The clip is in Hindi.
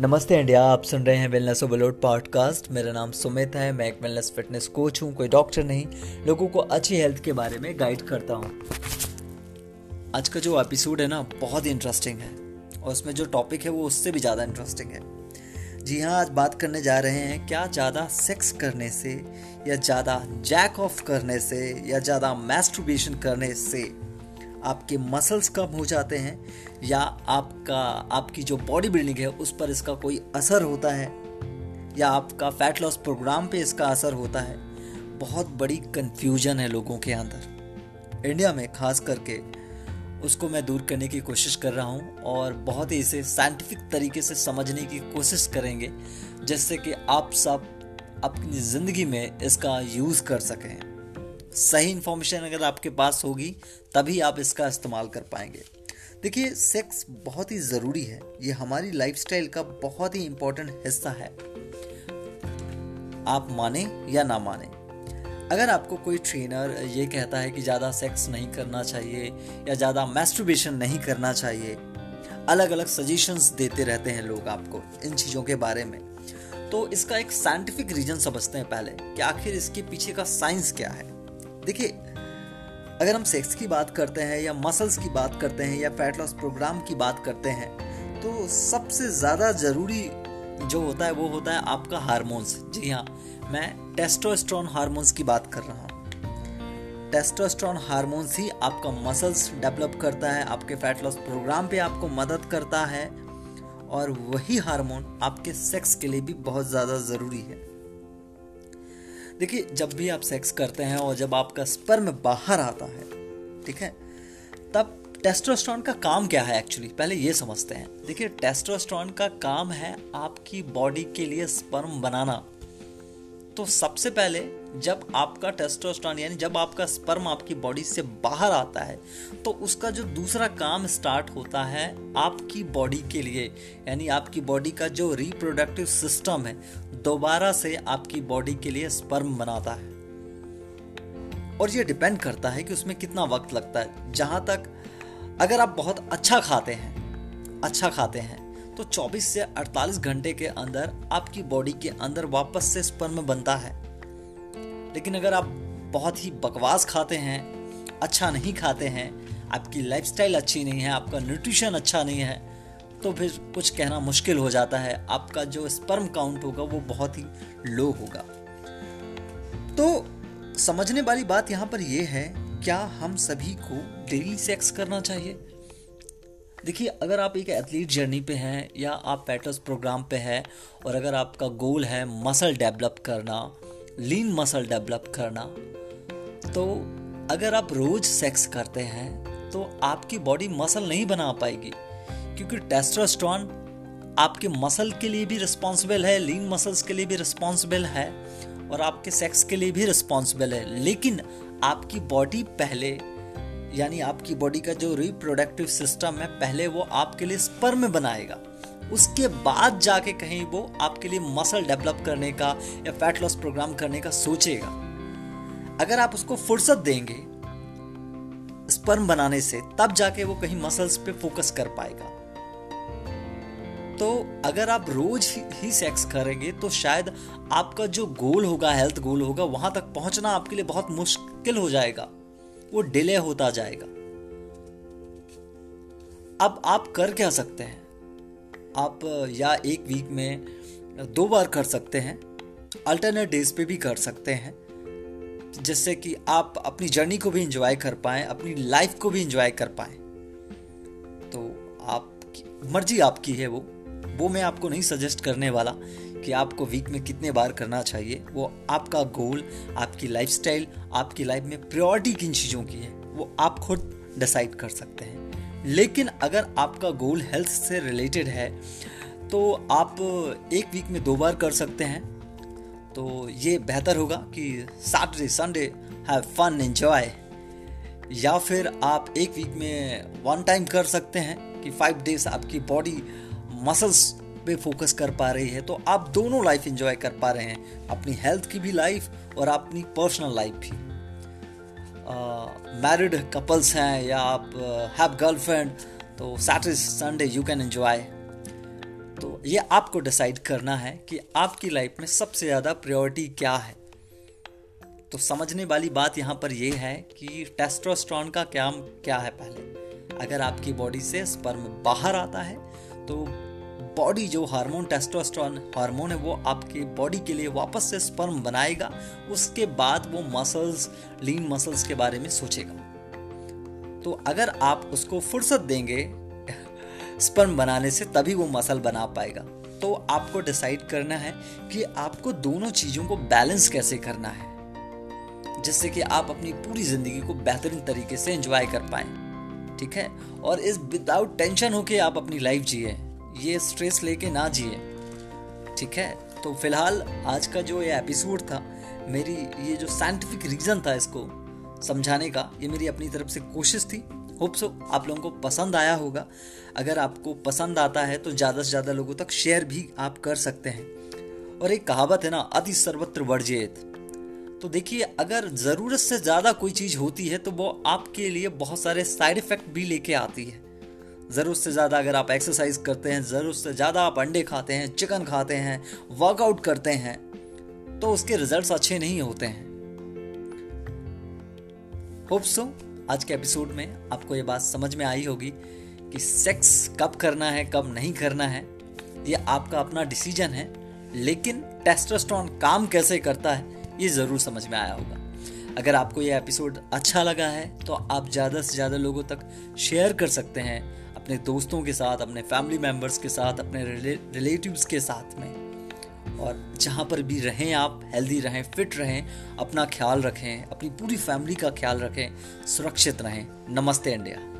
नमस्ते इंडिया आप सुन रहे हैं वेलनेस ओवरलोड पॉडकास्ट मेरा नाम सुमित है, मैं एक वेलनेस फिटनेस कोच हूँ, कोई डॉक्टर नहीं, लोगों को अच्छी हेल्थ के बारे में गाइड करता हूँ। आज का जो एपिसोड है ना, बहुत इंटरेस्टिंग है। और उसमें जो टॉपिक है, वो उससे भी ज़्यादा इंटरेस्टिंग है। जी हाँ आज बात करने जा रहे हैं, क्या ज़्यादा सेक्स करने से, या ज़्यादा जैक ऑफ़ करने से, या ज़्यादा मैस्ट्रुबेशन करने से? आपके मसल्स कम हो जाते हैं या आपका, आपकी जो बॉडी बिल्डिंग है, उस पर इसका कोई असर होता है? या आपका फैट लॉस प्रोग्राम पे इसका असर होता है? बहुत बड़ी कंफ्यूजन है लोगों के अंदर। इंडिया में खास करके, उसको मैं दूर करने की कोशिश कर रहा हूँ और बहुत ही इसे साइंटिफिक तरीके से समझने की कोशिश करेंगे, जिससे कि आप सब अपनी ज़िंदगी में इसका यूज़ कर सकें। सही इंफॉर्मेशन अगर आपके पास होगी, तभी आप इसका इस्तेमाल कर पाएँगे। देखिए सेक्स बहुत ही ज़रूरी है। ये हमारी लाइफस्टाइल का बहुत ही इंपॉर्टेंट हिस्सा है। आप माने या ना माने। अगर आपको कोई ट्रेनर ये कहता है कि ज़्यादा सेक्स नहीं करना चाहिए या ज़्यादा मैस्ट्रुबेशन नहीं करना चाहिए अलग अलग सजेशंस देते रहते हैं लोग आपको इन चीज़ों के बारे में। तो इसका एक साइंटिफिक रीजन समझते हैं पहले कि आखिर इसके पीछे का साइंस क्या है। देखिए, अगर हम सेक्स की बात करते हैं या मसल्स की बात करते हैं या फैट लॉस प्रोग्राम की बात करते हैं तो सबसे ज़्यादा ज़रूरी जो होता है वो होता है आपका हार्मोन्स जी हाँ मैं टेस्टोस्ट्रॉन हार्मोन्स की बात कर रहा हूँ। टेस्टोस्ट्रॉन हार्मोन्स ही आपका मसल्स डेवलप करता है, आपके फैट लॉस प्रोग्राम पे आपको मदद करता है, और वही हार्मोन आपके सेक्स के लिए भी बहुत ज़्यादा ज़रूरी है। देखिए, जब भी आप सेक्स करते हैं और जब आपका स्पर्म बाहर आता है, ठीक है, तब टेस्टोस्ट्रॉन का काम क्या है एक्चुअली पहले ये समझते हैं। देखिए टेस्टोस्ट्रॉन का काम है आपकी बॉडी के लिए स्पर्म बनाना। तो सबसे पहले जब आपका टेस्टोस्टेरोन यानी जब आपका स्पर्म आपकी बॉडी से बाहर आता है तो उसका जो दूसरा काम स्टार्ट होता है आपकी बॉडी के लिए। यानी आपकी बॉडी का जो रिप्रोडक्टिव सिस्टम है, दोबारा से आपकी बॉडी के लिए स्पर्म बनाता है। और ये डिपेंड करता है कि उसमें कितना वक्त लगता है। जहाँ तक अगर आप बहुत अच्छा खाते हैं अच्छा खाते हैं तो 24 से 48 घंटे के अंदर आपकी बॉडी के अंदर वापस से स्पर्म बनता है। लेकिन अगर आप बहुत ही बकवास खाते हैं अच्छा नहीं खाते हैं, आपकी लाइफस्टाइल अच्छी नहीं है, आपका न्यूट्रिशन अच्छा नहीं है तो फिर कुछ कहना मुश्किल हो जाता है। आपका जो स्पर्म काउंट होगा, वो बहुत ही लो होगा। तो समझने वाली बात यहाँ पर यह है, क्या हम सभी को डेली सेक्स करना चाहिए? देखिए, अगर आप एक एथलीट जर्नी पे हैं या आप पैटर्स प्रोग्राम पे हैं, और अगर आपका गोल है मसल डेवलप करना लीन मसल डेवलप करना। तो अगर आप रोज सेक्स करते हैं तो आपकी बॉडी मसल नहीं बना पाएगी। क्योंकि टेस्टोस्टेरोन आपके मसल के लिए भी रिस्पॉन्सिबल है लीन मसल्स के लिए भी रिस्पॉन्सिबल है, और आपके सेक्स के लिए भी रिस्पॉन्सिबल है। लेकिन आपकी बॉडी पहले, यानी आपकी बॉडी का जो रिप्रोडक्टिव सिस्टम है, पहले वो आपके लिए स्पर्म बनाएगा। उसके बाद जाके कहीं वो आपके लिए मसल डेवलप करने का या फैट लॉस प्रोग्राम करने का सोचेगा। अगर आप उसको फुर्सत देंगे स्पर्म बनाने से, तब जाके वो कहीं मसल्स पे फोकस कर पाएगा। तो अगर आप रोज ही सेक्स करेंगे तो शायद आपका जो गोल होगा हेल्थ गोल होगा, वहाँ तक पहुँचना आपके लिए बहुत मुश्किल हो जाएगा। वो डिले होता जाएगा। अब आप कर क्या सकते हैं? आप या एक वीक में दो बार कर सकते हैं। अल्टरनेट डेज़ पे भी कर सकते हैं। जिससे कि आप अपनी जर्नी को भी इंजॉय कर पाए, अपनी लाइफ को भी इंजॉय कर पाए। तो आप मर्ज़ी आपकी है वो। वो मैं आपको नहीं सजेस्ट करने वाला कि आपको वीक में कितने बार करना चाहिए। वो आपका गोल आपकी लाइफस्टाइल आपकी लाइफ में प्रायोरिटी किन चीज़ों की है, वो आप खुद डिसाइड कर सकते हैं। लेकिन अगर आपका गोल हेल्थ से रिलेटेड है तो आप एक वीक में दो बार कर सकते हैं। तो ये बेहतर होगा कि Saturday Sunday have fun enjoy या फिर आप एक वीक में वन टाइम कर सकते हैं कि फाइव डेज़ आपकी बॉडी मसल्स पे फोकस कर पा रही है तो आप दोनों लाइफ एंजॉय कर पा रहे हैं। अपनी हेल्थ की भी लाइफ और अपनी पर्सनल लाइफ भी मैरिड कपल्स हैं या आप हैव गर्लफ्रेंड तो Saturday Sunday you can enjoy तो ये आपको डिसाइड करना है कि आपकी लाइफ में सबसे ज़्यादा प्रायोरिटी क्या है। तो समझने वाली बात यहाँ पर यह है कि टेस्टोस्टेरोन का क्या क्या है पहले। अगर आपकी बॉडी से स्पर्म बाहर आता है तो बॉडी जो हार्मोन टेस्टोस्टेरोन हार्मोन है, वो आपके बॉडी के लिए वापस से स्पर्म बनाएगा। उसके बाद वो मसल्स लीन मसल्स के बारे में सोचेगा। तो अगर आप उसको फुर्सत देंगे स्पर्म बनाने से, तभी वो मसल बना पाएगा। तो आपको डिसाइड करना है कि आपको दोनों चीज़ों को बैलेंस कैसे करना है, जिससे कि आप अपनी पूरी ज़िंदगी को बेहतरीन तरीके से एंजॉय कर पाए। ठीक है? और इस विदाउट टेंशन होके आप अपनी लाइफ जिए। ये स्ट्रेस लेके ना जिए। ठीक है? तो फ़िलहाल आज का जो ये एपिसोड था, मेरी ये जो साइंटिफिक रीज़न था इसको समझाने का, ये मेरी अपनी तरफ़ से कोशिश थी। होप सो आप लोगों को पसंद आया होगा। अगर आपको पसंद आता है तो ज़्यादा से ज़्यादा लोगों तक शेयर भी आप कर सकते हैं। और एक कहावत है ना, अति सर्वत्र वर्जित तो देखिए, अगर ज़रूरत से ज़्यादा कोई चीज़ होती है तो वो आपके लिए बहुत सारे साइड इफ़ेक्ट भी लेके आती है। ज़रूरत से ज़्यादा अगर आप एक्सरसाइज करते हैं ज़रूरत से ज़्यादा आप अंडे खाते हैं चिकन खाते हैं वर्कआउट करते हैं तो उसके रिजल्ट्स अच्छे नहीं होते हैं। होप सो आज के एपिसोड में आपको ये बात समझ में आई होगी कि सेक्स कब करना है, कब नहीं करना है। ये आपका अपना डिसीज़न है, लेकिन टेस्टोस्टेरोन काम कैसे करता है, ये ज़रूर समझ में आया होगा। अगर आपको ये एपिसोड अच्छा लगा है तो आप ज़्यादा से ज़्यादा लोगों तक शेयर कर सकते हैं। अपने दोस्तों के साथ, अपने फैमिली मेंबर्स के साथ, अपने रिलेटिव्स के साथ में। और जहाँ पर भी रहें आप हेल्दी रहें फिट रहें, अपना ख्याल रखें, अपनी पूरी फैमिली का ख्याल रखें, सुरक्षित रहें। नमस्ते इंडिया।